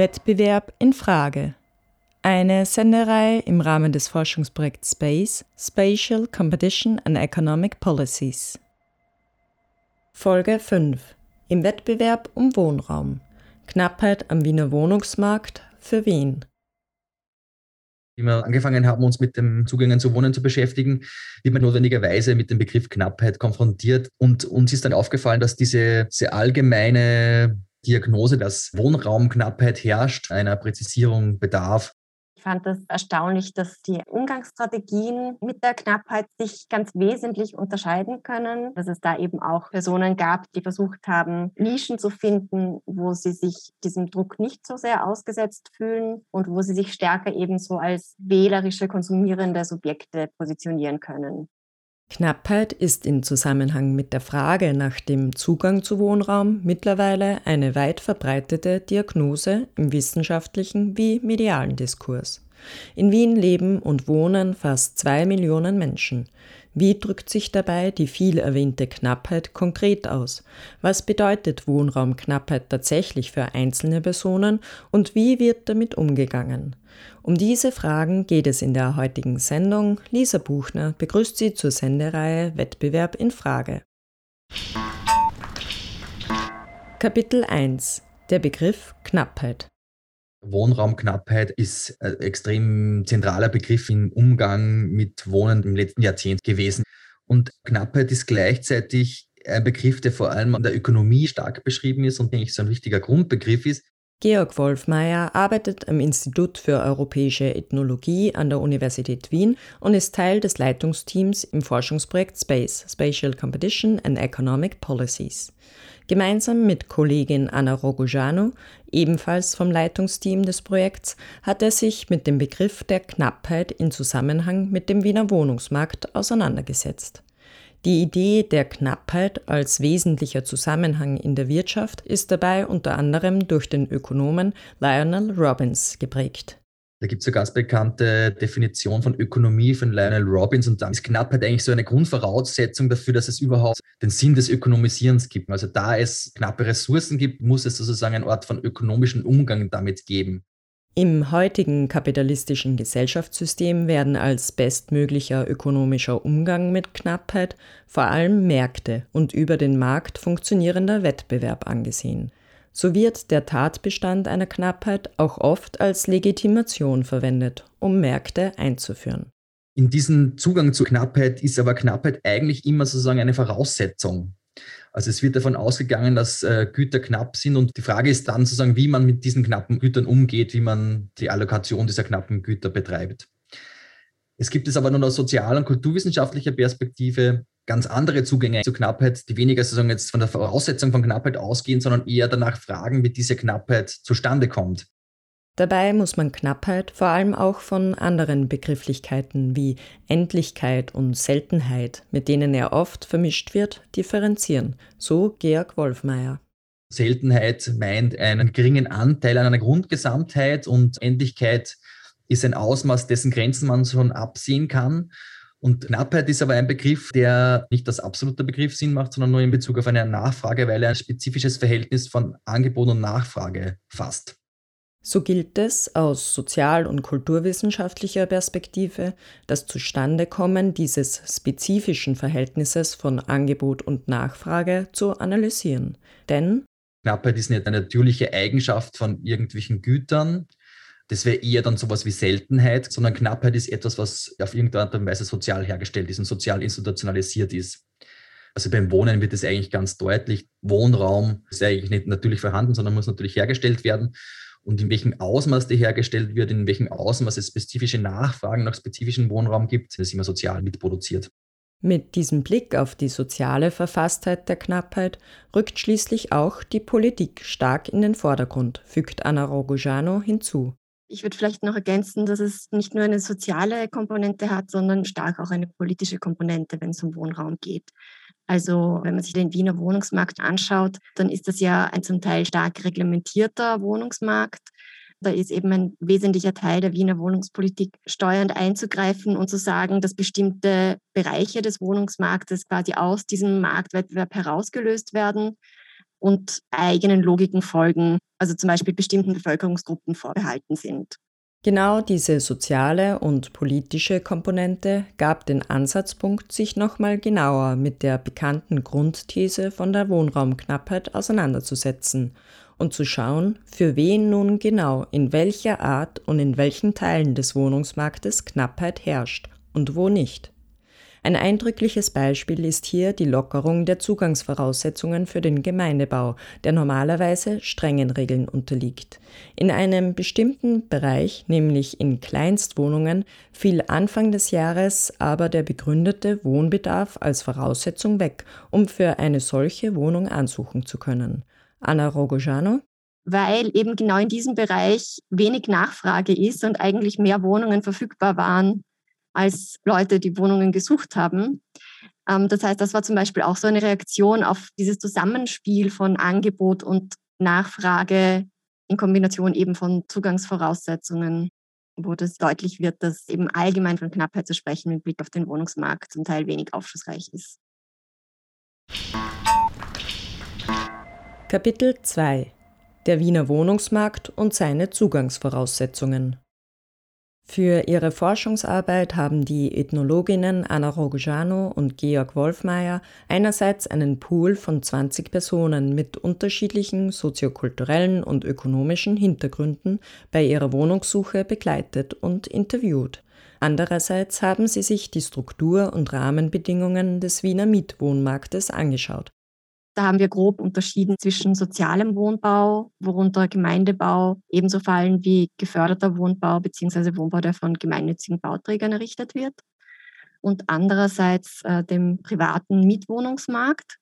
Wettbewerb in Frage. Eine Sendereihe im Rahmen des Forschungsprojekts SPACE, Spatial Competition and Economic Policies. Folge 5. Im Wettbewerb um Wohnraum. Knappheit am Wiener Wohnungsmarkt für Wien. Wie wir angefangen haben, uns mit dem Zugängen zu Wohnen zu beschäftigen, wird man notwendigerweise mit dem Begriff Knappheit konfrontiert. Und uns ist dann aufgefallen, dass diese sehr allgemeine Diagnose, dass Wohnraumknappheit herrscht, einer Präzisierung bedarf. Ich fand das erstaunlich, dass die Umgangsstrategien mit der Knappheit sich ganz wesentlich unterscheiden können, dass es da eben auch Personen gab, die versucht haben, Nischen zu finden, wo sie sich diesem Druck nicht so sehr ausgesetzt fühlen und wo sie sich stärker eben so als wählerische, konsumierende Subjekte positionieren können. Knappheit ist in Zusammenhang mit der Frage nach dem Zugang zu Wohnraum mittlerweile eine weit verbreitete Diagnose im wissenschaftlichen wie medialen Diskurs. In Wien leben und wohnen fast zwei Millionen Menschen. Wie drückt sich dabei die viel erwähnte Knappheit konkret aus? Was bedeutet Wohnraumknappheit tatsächlich für einzelne Personen und wie wird damit umgegangen? Um diese Fragen geht es in der heutigen Sendung. Lisa Buchner begrüßt Sie zur Sendereihe Wettbewerb in Frage. Kapitel 1 Der Begriff Knappheit Wohnraumknappheit ist ein extrem zentraler Begriff im Umgang mit Wohnen im letzten Jahrzehnt gewesen. Und Knappheit ist gleichzeitig ein Begriff, der vor allem an der Ökonomie stark beschrieben ist und eigentlich so ein wichtiger Grundbegriff ist. Georg Wolfmeier arbeitet am Institut für europäische Ethnologie an der Universität Wien und ist Teil des Leitungsteams im Forschungsprojekt SPACE, Spatial Competition and Economic Policies. Gemeinsam mit Kollegin Anna Rogojanu, ebenfalls vom Leitungsteam des Projekts, hat er sich mit dem Begriff der Knappheit in Zusammenhang mit dem Wiener Wohnungsmarkt auseinandergesetzt. Die Idee der Knappheit als wesentlicher Zusammenhang in der Wirtschaft ist dabei unter anderem durch den Ökonomen Lionel Robbins geprägt. Da gibt es eine ganz bekannte Definition von Ökonomie von Lionel Robbins und dann ist Knappheit eigentlich so eine Grundvoraussetzung dafür, dass es überhaupt den Sinn des Ökonomisierens gibt. Also da es knappe Ressourcen gibt, muss es sozusagen einen Ort von ökonomischen Umgang damit geben. Im heutigen kapitalistischen Gesellschaftssystem werden als bestmöglicher ökonomischer Umgang mit Knappheit vor allem Märkte und über den Markt funktionierender Wettbewerb angesehen. So wird der Tatbestand einer Knappheit auch oft als Legitimation verwendet, um Märkte einzuführen. In diesem Zugang zur Knappheit ist aber Knappheit eigentlich immer sozusagen eine Voraussetzung. Also es wird davon ausgegangen, dass äh, Güter knapp sind und die Frage ist dann sozusagen, wie man mit diesen knappen Gütern umgeht, wie man die Allokation dieser knappen Güter betreibt. Es gibt es aber nur aus sozial- und kulturwissenschaftlicher Perspektive ganz andere Zugänge zur Knappheit, die weniger sozusagen jetzt von der Voraussetzung von Knappheit ausgehen, sondern eher danach fragen, wie diese Knappheit zustande kommt. Dabei muss man Knappheit vor allem auch von anderen Begrifflichkeiten wie Endlichkeit und Seltenheit, mit denen er oft vermischt wird, differenzieren, so Georg Wolfmeier. Seltenheit meint einen geringen Anteil an einer Grundgesamtheit und Endlichkeit ist ein Ausmaß, dessen Grenzen man schon absehen kann. Und Knappheit ist aber ein Begriff, der nicht als absoluter Begriff Sinn macht, sondern nur in Bezug auf eine Nachfrage, weil er ein spezifisches Verhältnis von Angebot und Nachfrage fasst. So gilt es aus sozial- und kulturwissenschaftlicher Perspektive, das Zustandekommen dieses spezifischen Verhältnisses von Angebot und Nachfrage zu analysieren. Denn Knappheit ist nicht eine natürliche Eigenschaft von irgendwelchen Gütern, das wäre eher dann sowas wie Seltenheit, sondern Knappheit ist etwas, was auf irgendeine Art und Weise sozial hergestellt ist und sozial institutionalisiert ist. Also beim Wohnen wird es eigentlich ganz deutlich. Wohnraum ist eigentlich nicht natürlich vorhanden, sondern muss natürlich hergestellt werden. Und in welchem Ausmaß der hergestellt wird, in welchem Ausmaß es spezifische Nachfragen nach spezifischem Wohnraum gibt, ist immer sozial mitproduziert. Mit diesem Blick auf die soziale Verfasstheit der Knappheit rückt schließlich auch die Politik stark in den Vordergrund, fügt Anna Rogojano hinzu. Ich würde vielleicht noch ergänzen, dass es nicht nur eine soziale Komponente hat, sondern stark auch eine politische Komponente, wenn es um Wohnraum geht. Also wenn man sich den Wiener Wohnungsmarkt anschaut, dann ist das ja ein zum Teil stark reglementierter Wohnungsmarkt. Da ist eben ein wesentlicher Teil der Wiener Wohnungspolitik steuernd einzugreifen und zu sagen, dass bestimmte Bereiche des Wohnungsmarktes quasi aus diesem Marktwettbewerb herausgelöst werden und eigenen Logiken folgen, also zum Beispiel bestimmten Bevölkerungsgruppen vorbehalten sind. Genau diese soziale und politische Komponente gab den Ansatzpunkt, sich nochmal genauer mit der bekannten Grundthese von der Wohnraumknappheit auseinanderzusetzen und zu schauen, für wen nun genau in welcher Art und in welchen Teilen des Wohnungsmarktes Knappheit herrscht und wo nicht. Ein eindrückliches Beispiel ist hier die Lockerung der Zugangsvoraussetzungen für den Gemeindebau, der normalerweise strengen Regeln unterliegt. In einem bestimmten Bereich, nämlich in Kleinstwohnungen, fiel Anfang des Jahres aber der begründete Wohnbedarf als Voraussetzung weg, um für eine solche Wohnung ansuchen zu können. Anna Rogojano weil eben genau in diesem Bereich wenig Nachfrage ist und eigentlich mehr Wohnungen verfügbar waren als Leute, die Wohnungen gesucht haben. Ähm, das heißt, das war zum Beispiel auch so eine Reaktion auf dieses Zusammenspiel von Angebot und Nachfrage in Kombination eben von Zugangsvoraussetzungen, wo das deutlich wird, dass eben allgemein von Knappheit zu sprechen mit Blick auf den Wohnungsmarkt zum Teil wenig aufschlussreich ist. Kapitel 2 Der Wiener Wohnungsmarkt und seine Zugangsvoraussetzungen für ihre Forschungsarbeit haben die Ethnologinnen Anna Rogojano und Georg Wolfmeier einerseits einen Pool von 20 Personen mit unterschiedlichen soziokulturellen und ökonomischen Hintergründen bei ihrer Wohnungssuche begleitet und interviewt. Andererseits haben sie sich die Struktur und Rahmenbedingungen des Wiener Mietwohnmarktes angeschaut. Da haben wir grob unterschieden zwischen sozialem Wohnbau, worunter Gemeindebau ebenso fallen wie geförderter Wohnbau bzw. Wohnbau, der von gemeinnützigen Bauträgern errichtet wird, und andererseits äh, dem privaten Mietwohnungsmarkt.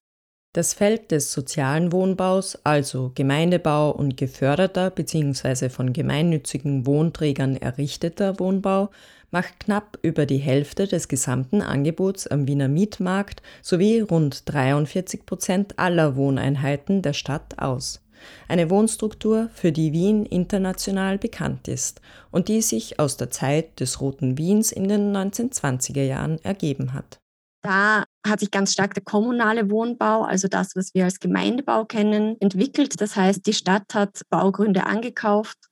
Das Feld des sozialen Wohnbaus, also Gemeindebau und geförderter bzw. von gemeinnützigen Wohnträgern errichteter Wohnbau, macht knapp über die Hälfte des gesamten Angebots am Wiener Mietmarkt sowie rund 43 Prozent aller Wohneinheiten der Stadt aus. Eine Wohnstruktur, für die Wien international bekannt ist und die sich aus der Zeit des Roten Wiens in den 1920er Jahren ergeben hat. Da hat sich ganz stark der kommunale Wohnbau, also das, was wir als Gemeindebau kennen, entwickelt. Das heißt, die Stadt hat Baugründe angekauft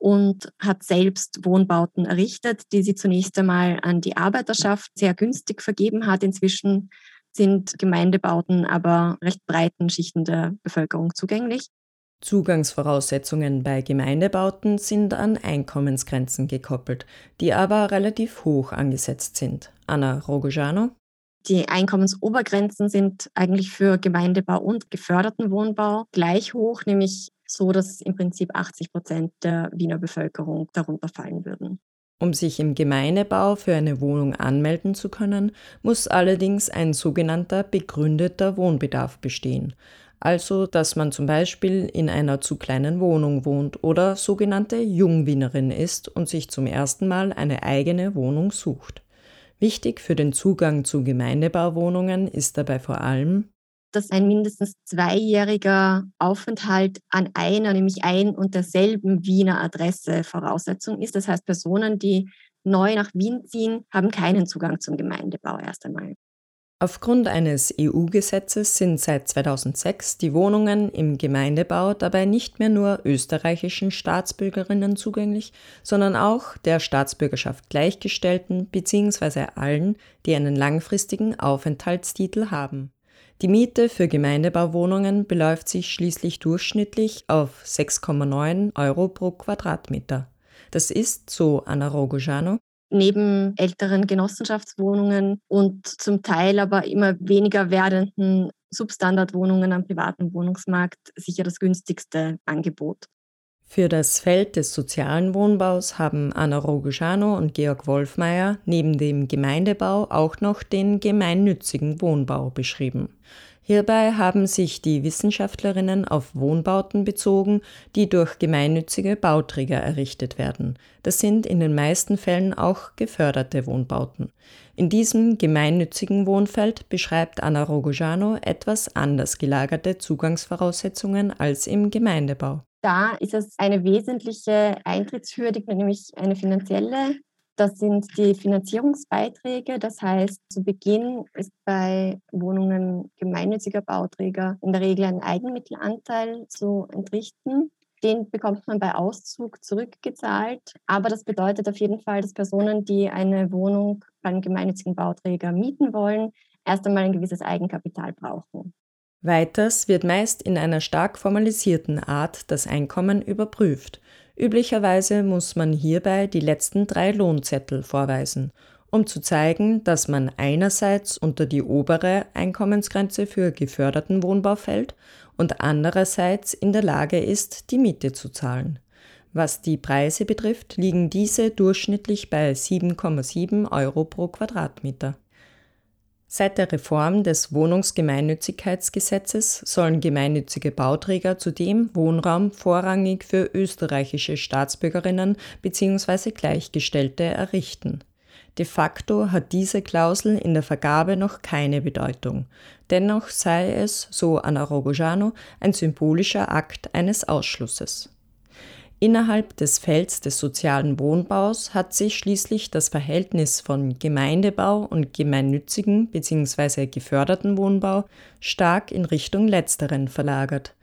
und hat selbst Wohnbauten errichtet, die sie zunächst einmal an die Arbeiterschaft sehr günstig vergeben hat. Inzwischen sind Gemeindebauten aber recht breiten Schichten der Bevölkerung zugänglich. Zugangsvoraussetzungen bei Gemeindebauten sind an Einkommensgrenzen gekoppelt, die aber relativ hoch angesetzt sind. Anna Rogojano. Die Einkommensobergrenzen sind eigentlich für Gemeindebau und geförderten Wohnbau gleich hoch, nämlich so dass im Prinzip 80 Prozent der Wiener Bevölkerung darunter fallen würden. Um sich im Gemeindebau für eine Wohnung anmelden zu können, muss allerdings ein sogenannter begründeter Wohnbedarf bestehen. Also, dass man zum Beispiel in einer zu kleinen Wohnung wohnt oder sogenannte Jungwienerin ist und sich zum ersten Mal eine eigene Wohnung sucht. Wichtig für den Zugang zu Gemeindebauwohnungen ist dabei vor allem, dass ein mindestens zweijähriger Aufenthalt an einer, nämlich ein und derselben Wiener Adresse Voraussetzung ist. Das heißt, Personen, die neu nach Wien ziehen, haben keinen Zugang zum Gemeindebau erst einmal. Aufgrund eines EU-Gesetzes sind seit 2006 die Wohnungen im Gemeindebau dabei nicht mehr nur österreichischen Staatsbürgerinnen zugänglich, sondern auch der Staatsbürgerschaft gleichgestellten bzw. allen, die einen langfristigen Aufenthaltstitel haben. Die Miete für Gemeindebauwohnungen beläuft sich schließlich durchschnittlich auf 6,9 Euro pro Quadratmeter. Das ist, so Anna Rogojano, neben älteren Genossenschaftswohnungen und zum Teil aber immer weniger werdenden Substandardwohnungen am privaten Wohnungsmarkt sicher das günstigste Angebot. Für das Feld des sozialen Wohnbaus haben Anna Rogojano und Georg Wolfmeier neben dem Gemeindebau auch noch den gemeinnützigen Wohnbau beschrieben. Hierbei haben sich die Wissenschaftlerinnen auf Wohnbauten bezogen, die durch gemeinnützige Bauträger errichtet werden. Das sind in den meisten Fällen auch geförderte Wohnbauten. In diesem gemeinnützigen Wohnfeld beschreibt Anna Rogojano etwas anders gelagerte Zugangsvoraussetzungen als im Gemeindebau. Da ist es eine wesentliche Eintrittshürde, nämlich eine finanzielle Das sind die Finanzierungsbeiträge. Das heißt, zu Beginn ist bei Wohnungen gemeinnütziger Bauträger in der Regel ein Eigenmittelanteil zu entrichten. Den bekommt man bei Auszug zurückgezahlt. Aber das bedeutet auf jeden Fall, dass Personen, die eine Wohnung bei einem gemeinnützigen Bauträger mieten wollen, erst einmal ein gewisses Eigenkapital brauchen. Weiters wird meist in einer stark formalisierten Art das Einkommen überprüft. Üblicherweise muss man hierbei die letzten drei Lohnzettel vorweisen, um zu zeigen, dass man einerseits unter die obere Einkommensgrenze für geförderten Wohnbau fällt und andererseits in der Lage ist, die Miete zu zahlen. Was die Preise betrifft, liegen diese durchschnittlich bei 7,7 Euro pro Quadratmeter. Seit der Reform des Wohnungsgemeinnützigkeitsgesetzes sollen gemeinnützige Bauträger zudem Wohnraum vorrangig für österreichische Staatsbürgerinnen bzw. Gleichgestellte errichten. De facto hat diese Klausel in der Vergabe noch keine Bedeutung. Dennoch sei es, so Anna Rogojano, ein symbolischer Akt eines Ausschlusses. Innerhalb des Felds des sozialen Wohnbaus hat sich schließlich das Verhältnis von Gemeindebau und gemeinnützigen bzw. geförderten Wohnbau stark in Richtung letzteren verlagert.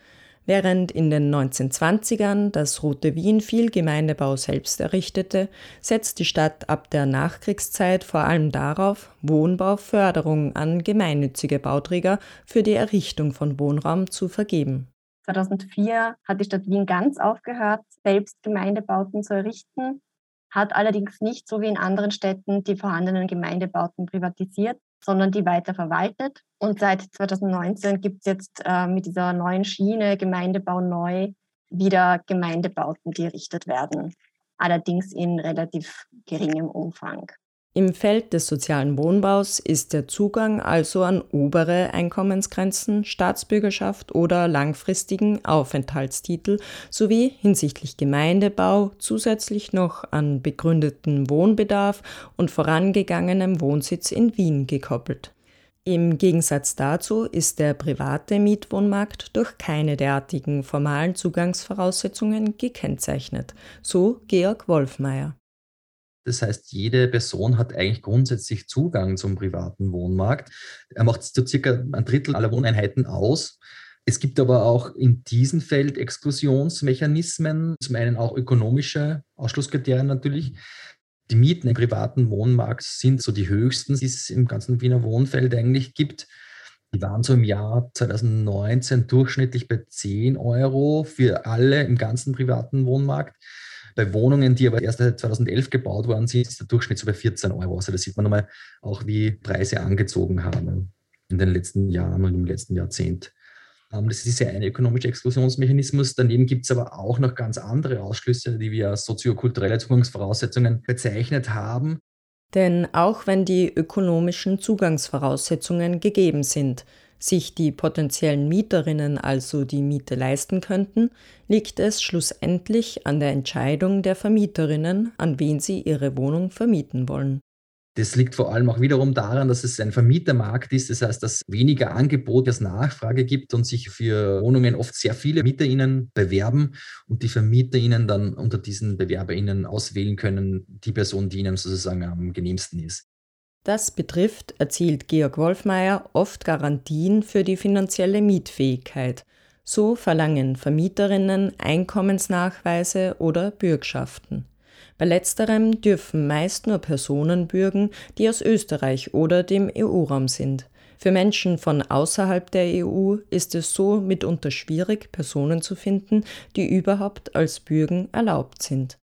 Während in den 1920ern das Rote Wien viel Gemeindebau selbst errichtete, setzt die Stadt ab der Nachkriegszeit vor allem darauf, Wohnbauförderung an gemeinnützige Bauträger für die Errichtung von Wohnraum zu vergeben. 2004 hat die Stadt Wien ganz aufgehört, selbst Gemeindebauten zu errichten, hat allerdings nicht so wie in anderen Städten die vorhandenen Gemeindebauten privatisiert, sondern die weiter verwaltet. Und seit 2019 gibt es jetzt äh, mit dieser neuen Schiene Gemeindebau neu wieder Gemeindebauten, die errichtet werden, allerdings in relativ geringem Umfang. Im Feld des sozialen Wohnbaus ist der Zugang also an obere Einkommensgrenzen, Staatsbürgerschaft oder langfristigen Aufenthaltstitel sowie hinsichtlich Gemeindebau zusätzlich noch an begründeten Wohnbedarf und vorangegangenem Wohnsitz in Wien gekoppelt. Im Gegensatz dazu ist der private Mietwohnmarkt durch keine derartigen formalen Zugangsvoraussetzungen gekennzeichnet, so Georg Wolfmeier. Das heißt, jede Person hat eigentlich grundsätzlich Zugang zum privaten Wohnmarkt. Er macht so circa ein Drittel aller Wohneinheiten aus. Es gibt aber auch in diesem Feld Exklusionsmechanismen, zum einen auch ökonomische Ausschlusskriterien natürlich. Die Mieten im privaten Wohnmarkt sind so die höchsten, die es im ganzen Wiener Wohnfeld eigentlich gibt. Die waren so im Jahr 2019 durchschnittlich bei 10 Euro für alle im ganzen privaten Wohnmarkt. Bei Wohnungen, die aber erst 2011 gebaut worden sind, ist der Durchschnitt so bei 14 Euro. Also da sieht man nochmal auch, wie Preise angezogen haben in den letzten Jahren und im letzten Jahrzehnt. Ähm, das ist ja ein ökonomischer Exklusionsmechanismus. Daneben gibt es aber auch noch ganz andere Ausschlüsse, die wir als soziokulturelle Zugangsvoraussetzungen bezeichnet haben. Denn auch wenn die ökonomischen Zugangsvoraussetzungen gegeben sind, sich die potenziellen Mieterinnen also die Miete leisten könnten, liegt es schlussendlich an der Entscheidung der Vermieterinnen, an wen sie ihre Wohnung vermieten wollen. Das liegt vor allem auch wiederum daran, dass es ein Vermietermarkt ist. Das heißt, dass weniger Angebot als Nachfrage gibt und sich für Wohnungen oft sehr viele MieterInnen bewerben und die VermieterInnen dann unter diesen BewerberInnen auswählen können, die Person, die ihnen sozusagen am genehmsten ist. Das betrifft, erzielt Georg Wolfmeier, oft Garantien für die finanzielle Mietfähigkeit. So verlangen Vermieterinnen Einkommensnachweise oder Bürgschaften. Bei letzterem dürfen meist nur Personen bürgen, die aus Österreich oder dem EU-Raum sind. Für Menschen von außerhalb der EU ist es so mitunter schwierig, Personen zu finden, die überhaupt als Bürgen erlaubt sind.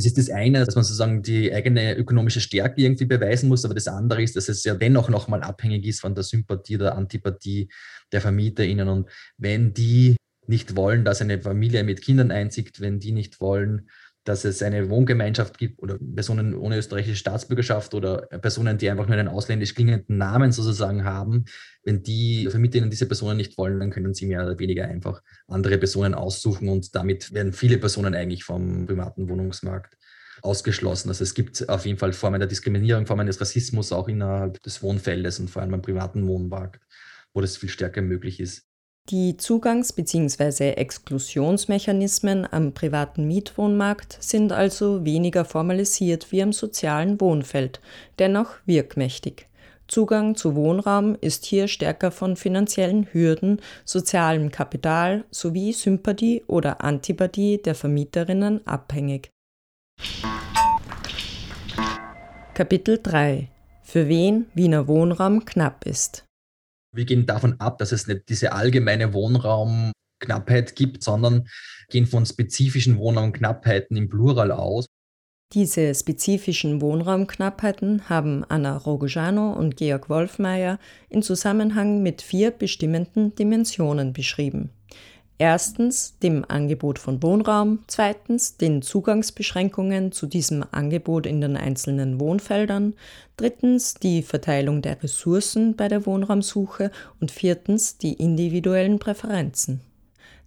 Es ist das eine, dass man sozusagen die eigene ökonomische Stärke irgendwie beweisen muss, aber das andere ist, dass es ja dennoch nochmal abhängig ist von der Sympathie oder Antipathie der VermieterInnen. Und wenn die nicht wollen, dass eine Familie mit Kindern einzieht, wenn die nicht wollen, dass es eine Wohngemeinschaft gibt oder Personen ohne österreichische Staatsbürgerschaft oder Personen, die einfach nur einen ausländisch klingenden Namen sozusagen haben. Wenn die Vermieterinnen diese Personen nicht wollen, dann können sie mehr oder weniger einfach andere Personen aussuchen und damit werden viele Personen eigentlich vom privaten Wohnungsmarkt ausgeschlossen. Also es gibt auf jeden Fall Formen der Diskriminierung, Formen des Rassismus auch innerhalb des Wohnfeldes und vor allem im privaten Wohnmarkt, wo das viel stärker möglich ist. Die Zugangs- bzw. Exklusionsmechanismen am privaten Mietwohnmarkt sind also weniger formalisiert wie am sozialen Wohnfeld, dennoch wirkmächtig. Zugang zu Wohnraum ist hier stärker von finanziellen Hürden, sozialem Kapital sowie Sympathie oder Antipathie der Vermieterinnen abhängig. Kapitel 3 Für wen Wiener Wohnraum knapp ist. Wir gehen davon ab, dass es nicht diese allgemeine Wohnraumknappheit gibt, sondern gehen von spezifischen Wohnraumknappheiten im Plural aus. Diese spezifischen Wohnraumknappheiten haben Anna Rogojano und Georg Wolfmeier in Zusammenhang mit vier bestimmenden Dimensionen beschrieben. Erstens dem Angebot von Wohnraum, zweitens den Zugangsbeschränkungen zu diesem Angebot in den einzelnen Wohnfeldern, drittens die Verteilung der Ressourcen bei der Wohnraumsuche und viertens die individuellen Präferenzen.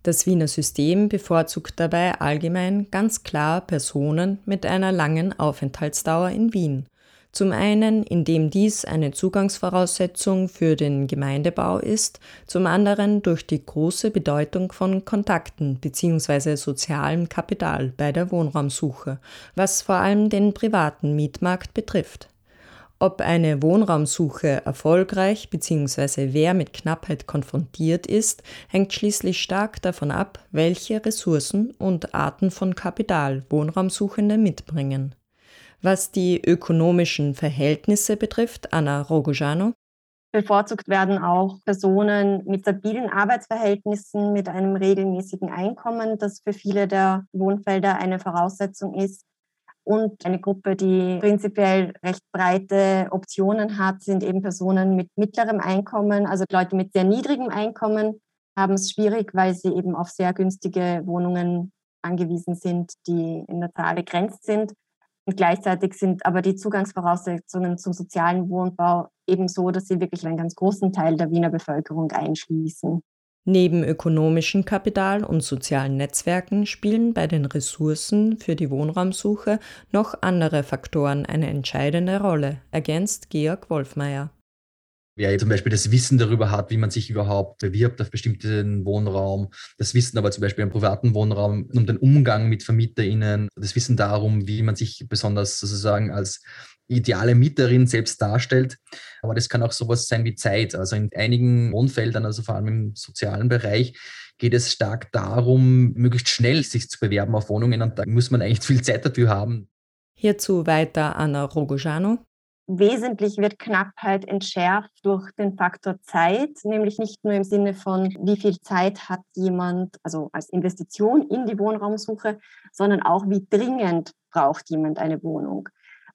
Das Wiener System bevorzugt dabei allgemein ganz klar Personen mit einer langen Aufenthaltsdauer in Wien. Zum einen, indem dies eine Zugangsvoraussetzung für den Gemeindebau ist, zum anderen durch die große Bedeutung von Kontakten bzw. sozialem Kapital bei der Wohnraumsuche, was vor allem den privaten Mietmarkt betrifft. Ob eine Wohnraumsuche erfolgreich bzw. wer mit Knappheit konfrontiert ist, hängt schließlich stark davon ab, welche Ressourcen und Arten von Kapital Wohnraumsuchende mitbringen. Was die ökonomischen Verhältnisse betrifft, Anna Rogojano, Bevorzugt werden auch Personen mit stabilen Arbeitsverhältnissen, mit einem regelmäßigen Einkommen, das für viele der Wohnfelder eine Voraussetzung ist. Und eine Gruppe, die prinzipiell recht breite Optionen hat, sind eben Personen mit mittlerem Einkommen. Also Leute mit sehr niedrigem Einkommen haben es schwierig, weil sie eben auf sehr günstige Wohnungen angewiesen sind, die in der Zahl begrenzt sind. Und gleichzeitig sind aber die Zugangsvoraussetzungen zum sozialen Wohnbau ebenso, dass sie wirklich einen ganz großen Teil der Wiener Bevölkerung einschließen. Neben ökonomischem Kapital und sozialen Netzwerken spielen bei den Ressourcen für die Wohnraumsuche noch andere Faktoren eine entscheidende Rolle, ergänzt Georg Wolfmeier. Wer zum Beispiel das Wissen darüber hat, wie man sich überhaupt bewirbt auf bestimmten Wohnraum, das Wissen aber zum Beispiel im privaten Wohnraum um den Umgang mit VermieterInnen, das Wissen darum, wie man sich besonders sozusagen als ideale Mieterin selbst darstellt. Aber das kann auch sowas sein wie Zeit. Also in einigen Wohnfeldern, also vor allem im sozialen Bereich, geht es stark darum, möglichst schnell sich zu bewerben auf Wohnungen und da muss man eigentlich viel Zeit dafür haben. Hierzu weiter Anna Rogojano. Wesentlich wird Knappheit entschärft durch den Faktor Zeit, nämlich nicht nur im Sinne von, wie viel Zeit hat jemand, also als Investition in die Wohnraumsuche, sondern auch, wie dringend braucht jemand eine Wohnung.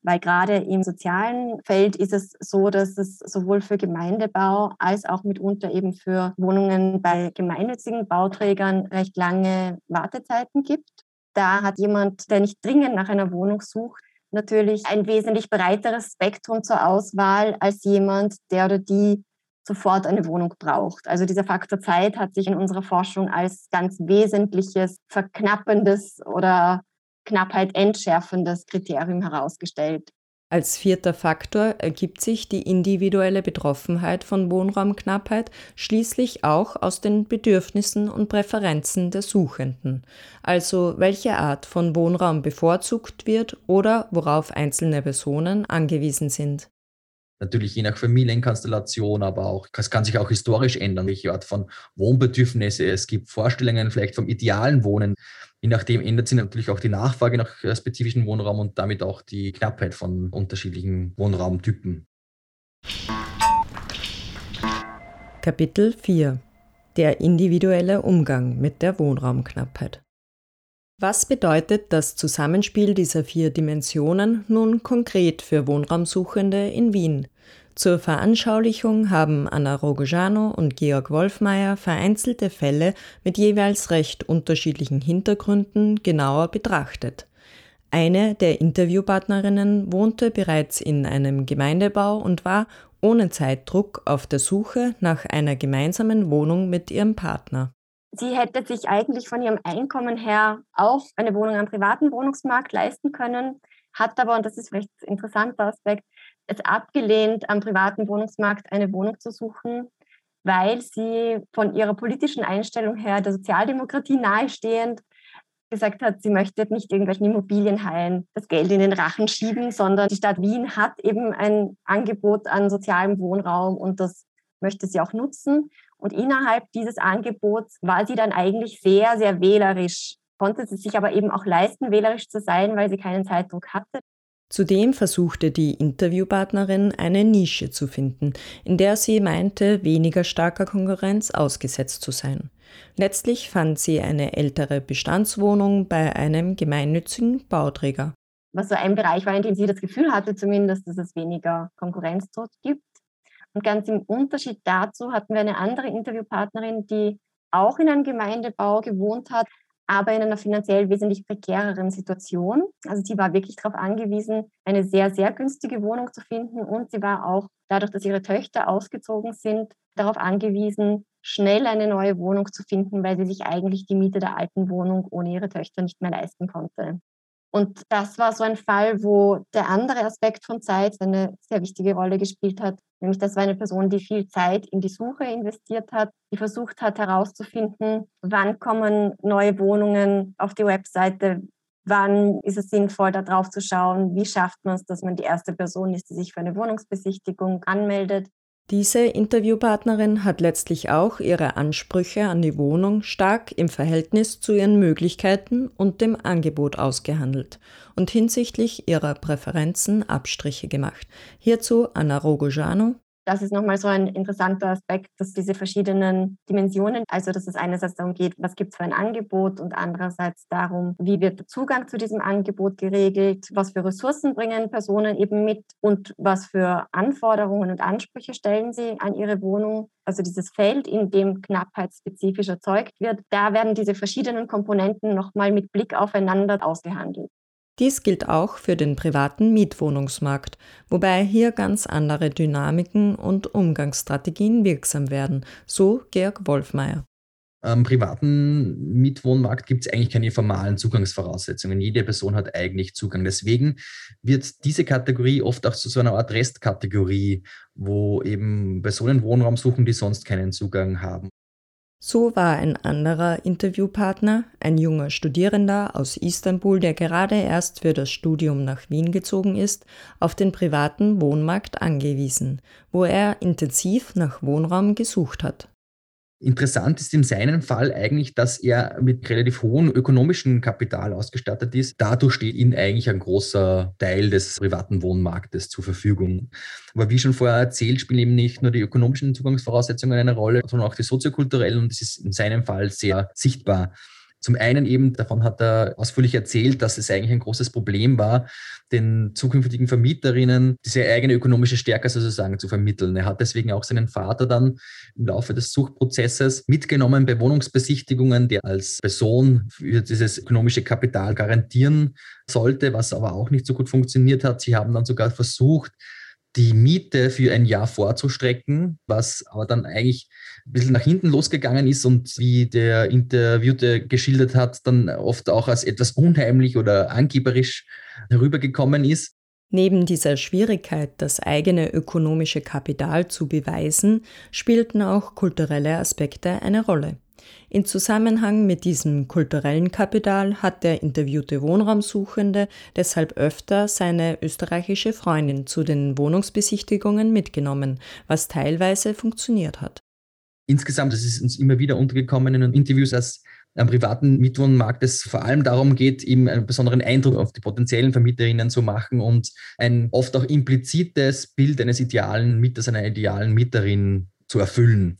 Weil gerade im sozialen Feld ist es so, dass es sowohl für Gemeindebau als auch mitunter eben für Wohnungen bei gemeinnützigen Bauträgern recht lange Wartezeiten gibt. Da hat jemand, der nicht dringend nach einer Wohnung sucht, natürlich ein wesentlich breiteres Spektrum zur Auswahl als jemand, der oder die sofort eine Wohnung braucht. Also dieser Faktor Zeit hat sich in unserer Forschung als ganz wesentliches, verknappendes oder Knappheit entschärfendes Kriterium herausgestellt. Als vierter Faktor ergibt sich die individuelle Betroffenheit von Wohnraumknappheit schließlich auch aus den Bedürfnissen und Präferenzen der Suchenden, also welche Art von Wohnraum bevorzugt wird oder worauf einzelne Personen angewiesen sind. Natürlich je nach Familienkonstellation, aber auch, es kann sich auch historisch ändern, welche Art von Wohnbedürfnisse es gibt, Vorstellungen vielleicht vom idealen Wohnen. Je nachdem ändert sich natürlich auch die Nachfrage nach äh, spezifischen Wohnraum und damit auch die Knappheit von unterschiedlichen Wohnraumtypen. Kapitel 4 Der individuelle Umgang mit der Wohnraumknappheit. Was bedeutet das Zusammenspiel dieser vier Dimensionen nun konkret für Wohnraumsuchende in Wien? Zur Veranschaulichung haben Anna Rogojano und Georg Wolfmeier vereinzelte Fälle mit jeweils recht unterschiedlichen Hintergründen genauer betrachtet. Eine der Interviewpartnerinnen wohnte bereits in einem Gemeindebau und war ohne Zeitdruck auf der Suche nach einer gemeinsamen Wohnung mit ihrem Partner. Sie hätte sich eigentlich von ihrem Einkommen her auch eine Wohnung am privaten Wohnungsmarkt leisten können, hat aber, und das ist vielleicht ein interessanter Aspekt, es abgelehnt, am privaten Wohnungsmarkt eine Wohnung zu suchen, weil sie von ihrer politischen Einstellung her der Sozialdemokratie nahestehend gesagt hat, sie möchte nicht irgendwelchen Immobilienhaien das Geld in den Rachen schieben, sondern die Stadt Wien hat eben ein Angebot an sozialem Wohnraum und das möchte sie auch nutzen. Und innerhalb dieses Angebots war sie dann eigentlich sehr, sehr wählerisch, konnte sie sich aber eben auch leisten, wählerisch zu sein, weil sie keinen Zeitdruck hatte. Zudem versuchte die Interviewpartnerin eine Nische zu finden, in der sie meinte, weniger starker Konkurrenz ausgesetzt zu sein. Letztlich fand sie eine ältere Bestandswohnung bei einem gemeinnützigen Bauträger. Was so ein Bereich war, in dem sie das Gefühl hatte zumindest, dass es weniger Konkurrenz dort gibt. Und ganz im Unterschied dazu hatten wir eine andere Interviewpartnerin, die auch in einem Gemeindebau gewohnt hat, aber in einer finanziell wesentlich prekäreren Situation. Also sie war wirklich darauf angewiesen, eine sehr, sehr günstige Wohnung zu finden und sie war auch dadurch, dass ihre Töchter ausgezogen sind, darauf angewiesen, schnell eine neue Wohnung zu finden, weil sie sich eigentlich die Miete der alten Wohnung ohne ihre Töchter nicht mehr leisten konnte. Und das war so ein Fall, wo der andere Aspekt von Zeit eine sehr wichtige Rolle gespielt hat. Nämlich das war eine Person, die viel Zeit in die Suche investiert hat, die versucht hat herauszufinden, wann kommen neue Wohnungen auf die Webseite, wann ist es sinnvoll, da drauf zu schauen, wie schafft man es, dass man die erste Person ist, die sich für eine Wohnungsbesichtigung anmeldet. Diese Interviewpartnerin hat letztlich auch ihre Ansprüche an die Wohnung stark im Verhältnis zu ihren Möglichkeiten und dem Angebot ausgehandelt und hinsichtlich ihrer Präferenzen Abstriche gemacht. Hierzu Anna Rogojano, das ist nochmal so ein interessanter Aspekt, dass diese verschiedenen Dimensionen, also dass es einerseits darum geht, was gibt es für ein Angebot und andererseits darum, wie wird der Zugang zu diesem Angebot geregelt, was für Ressourcen bringen Personen eben mit und was für Anforderungen und Ansprüche stellen sie an ihre Wohnung. Also dieses Feld, in dem knappheitsspezifisch erzeugt wird, da werden diese verschiedenen Komponenten nochmal mit Blick aufeinander ausgehandelt. Dies gilt auch für den privaten Mietwohnungsmarkt, wobei hier ganz andere Dynamiken und Umgangsstrategien wirksam werden, so Georg Wolfmeier. Am privaten Mietwohnmarkt gibt es eigentlich keine formalen Zugangsvoraussetzungen. Jede Person hat eigentlich Zugang. Deswegen wird diese Kategorie oft auch zu so einer Art Restkategorie, wo eben Personen Wohnraum suchen, die sonst keinen Zugang haben. So war ein anderer Interviewpartner, ein junger Studierender aus Istanbul, der gerade erst für das Studium nach Wien gezogen ist, auf den privaten Wohnmarkt angewiesen, wo er intensiv nach Wohnraum gesucht hat. Interessant ist in seinem Fall eigentlich, dass er mit relativ hohem ökonomischen Kapital ausgestattet ist. Dadurch steht ihm eigentlich ein großer Teil des privaten Wohnmarktes zur Verfügung. Aber wie schon vorher erzählt, spielen eben nicht nur die ökonomischen Zugangsvoraussetzungen eine Rolle, sondern auch die soziokulturellen und das ist in seinem Fall sehr sichtbar. Zum einen eben, davon hat er ausführlich erzählt, dass es eigentlich ein großes Problem war, den zukünftigen Vermieterinnen diese eigene ökonomische Stärke sozusagen zu vermitteln. Er hat deswegen auch seinen Vater dann im Laufe des Suchprozesses mitgenommen bei Wohnungsbesichtigungen, der als Person für dieses ökonomische Kapital garantieren sollte, was aber auch nicht so gut funktioniert hat. Sie haben dann sogar versucht, die Miete für ein Jahr vorzustrecken, was aber dann eigentlich ein bisschen nach hinten losgegangen ist und wie der Interviewte geschildert hat, dann oft auch als etwas unheimlich oder angeberisch herübergekommen ist. Neben dieser Schwierigkeit, das eigene ökonomische Kapital zu beweisen, spielten auch kulturelle Aspekte eine Rolle. In Zusammenhang mit diesem kulturellen Kapital hat der interviewte Wohnraumsuchende deshalb öfter seine österreichische Freundin zu den Wohnungsbesichtigungen mitgenommen, was teilweise funktioniert hat. Insgesamt, das ist uns immer wieder untergekommen in Interviews, dass am privaten Mietwohnmarkt es vor allem darum geht, eben einen besonderen Eindruck auf die potenziellen Vermieterinnen zu machen und ein oft auch implizites Bild eines idealen Mieters, einer idealen Mieterin zu erfüllen.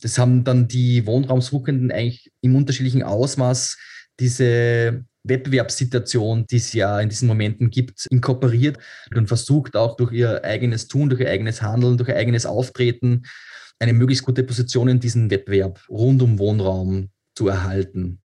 Das haben dann die Wohnraumsuchenden eigentlich im unterschiedlichen Ausmaß diese Wettbewerbssituation, die es ja in diesen Momenten gibt, inkorporiert und versucht auch durch ihr eigenes Tun, durch ihr eigenes Handeln, durch ihr eigenes Auftreten eine möglichst gute Position in diesem Wettbewerb rund um Wohnraum zu erhalten.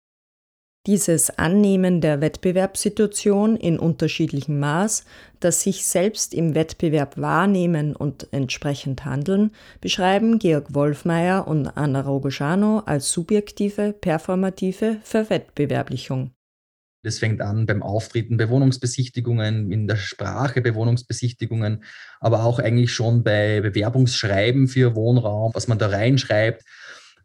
Dieses Annehmen der Wettbewerbssituation in unterschiedlichem Maß, das sich selbst im Wettbewerb wahrnehmen und entsprechend handeln, beschreiben Georg Wolfmeier und Anna Rogoschano als subjektive, performative Verwettbewerblichung. Das fängt an beim Auftreten bei Wohnungsbesichtigungen, in der Sprache bei Wohnungsbesichtigungen, aber auch eigentlich schon bei Bewerbungsschreiben für Wohnraum, was man da reinschreibt.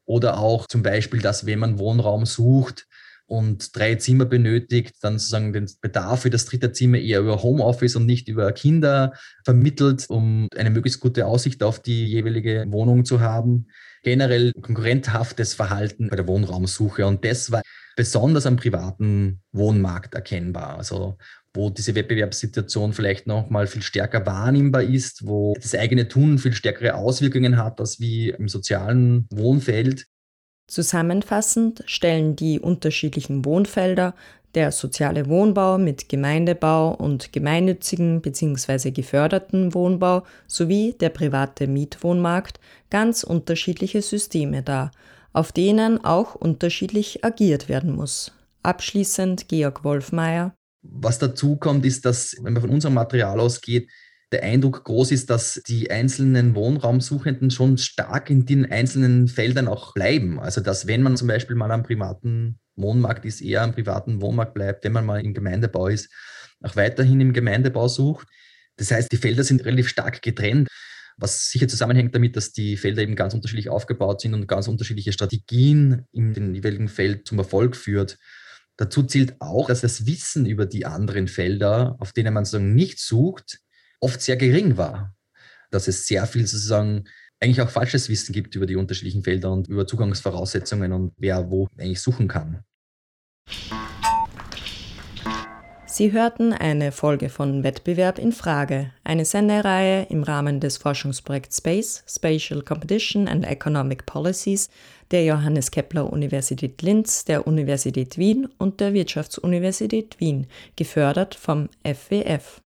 Oder auch zum Beispiel, dass wenn man Wohnraum sucht, und drei Zimmer benötigt, dann sozusagen den Bedarf für das dritte Zimmer eher über Homeoffice und nicht über Kinder vermittelt, um eine möglichst gute Aussicht auf die jeweilige Wohnung zu haben. Generell konkurrenthaftes Verhalten bei der Wohnraumsuche und das war besonders am privaten Wohnmarkt erkennbar. Also wo diese Wettbewerbssituation vielleicht noch mal viel stärker wahrnehmbar ist, wo das eigene Tun viel stärkere Auswirkungen hat als wie im sozialen Wohnfeld. Zusammenfassend stellen die unterschiedlichen Wohnfelder, der soziale Wohnbau mit Gemeindebau und gemeinnützigen bzw. geförderten Wohnbau sowie der private Mietwohnmarkt ganz unterschiedliche Systeme dar, auf denen auch unterschiedlich agiert werden muss. Abschließend Georg Wolfmeier. Was dazu kommt, ist, dass, wenn man von unserem Material ausgeht, der Eindruck groß ist, dass die einzelnen Wohnraumsuchenden schon stark in den einzelnen Feldern auch bleiben. Also dass wenn man zum Beispiel mal am privaten Wohnmarkt ist, eher am privaten Wohnmarkt bleibt, wenn man mal im Gemeindebau ist, auch weiterhin im Gemeindebau sucht. Das heißt, die Felder sind relativ stark getrennt, was sicher zusammenhängt damit, dass die Felder eben ganz unterschiedlich aufgebaut sind und ganz unterschiedliche Strategien in dem jeweiligen Feld zum Erfolg führt. Dazu zählt auch, dass das Wissen über die anderen Felder, auf denen man sozusagen nicht sucht, oft sehr gering war. Dass es sehr viel sozusagen eigentlich auch falsches Wissen gibt über die unterschiedlichen Felder und über Zugangsvoraussetzungen und wer wo eigentlich suchen kann. Sie hörten eine Folge von Wettbewerb in Frage, eine Sendereihe im Rahmen des Forschungsprojekts Space, Spatial Competition and Economic Policies der Johannes Kepler Universität Linz, der Universität Wien und der Wirtschaftsuniversität Wien, gefördert vom FWF.